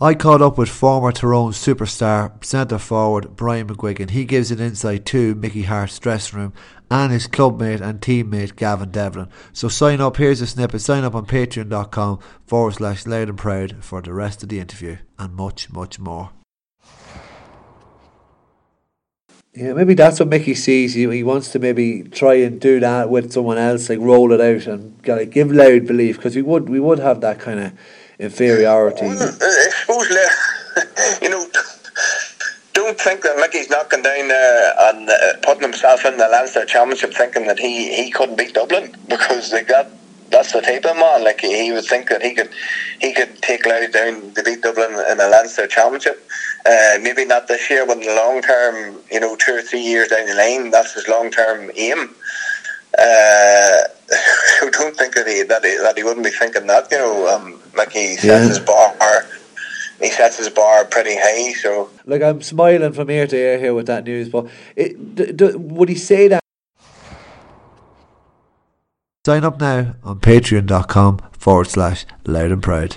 I caught up with former Tyrone superstar centre forward Brian McGuigan. He gives an insight to Mickey Harte's dressing room and his clubmate and teammate Gavin Devlin. So sign up, here's a snippet, sign up on patreon.com forward slash louth and proud for the rest of the interview and much, much more. Yeah, maybe that's what Mickey sees. He, he wants to maybe try and do that with someone else, like roll it out and gotta give Louth belief because we would we would have that kind of inferiority. Well, I suppose, you know, don't think that Mickey's knocking down uh, and uh, putting himself in the Leinster Championship thinking that he, he couldn't beat Dublin because they got that's the type of man. Like he would think that he could he could take Louth down to beat Dublin in the Leinster Championship. Uh, maybe not this year, but in the long term, you know, two or three years down the line, that's his long term aim. Uh, I don't think that he that he, that he wouldn't be thinking that. You know, um, like he sets yeah. his bar. He sets his bar pretty high. So, like, I'm smiling from ear to ear here with that news. But it, d- d- would he say that? Sign up now on patreon.com forward slash louth and proud.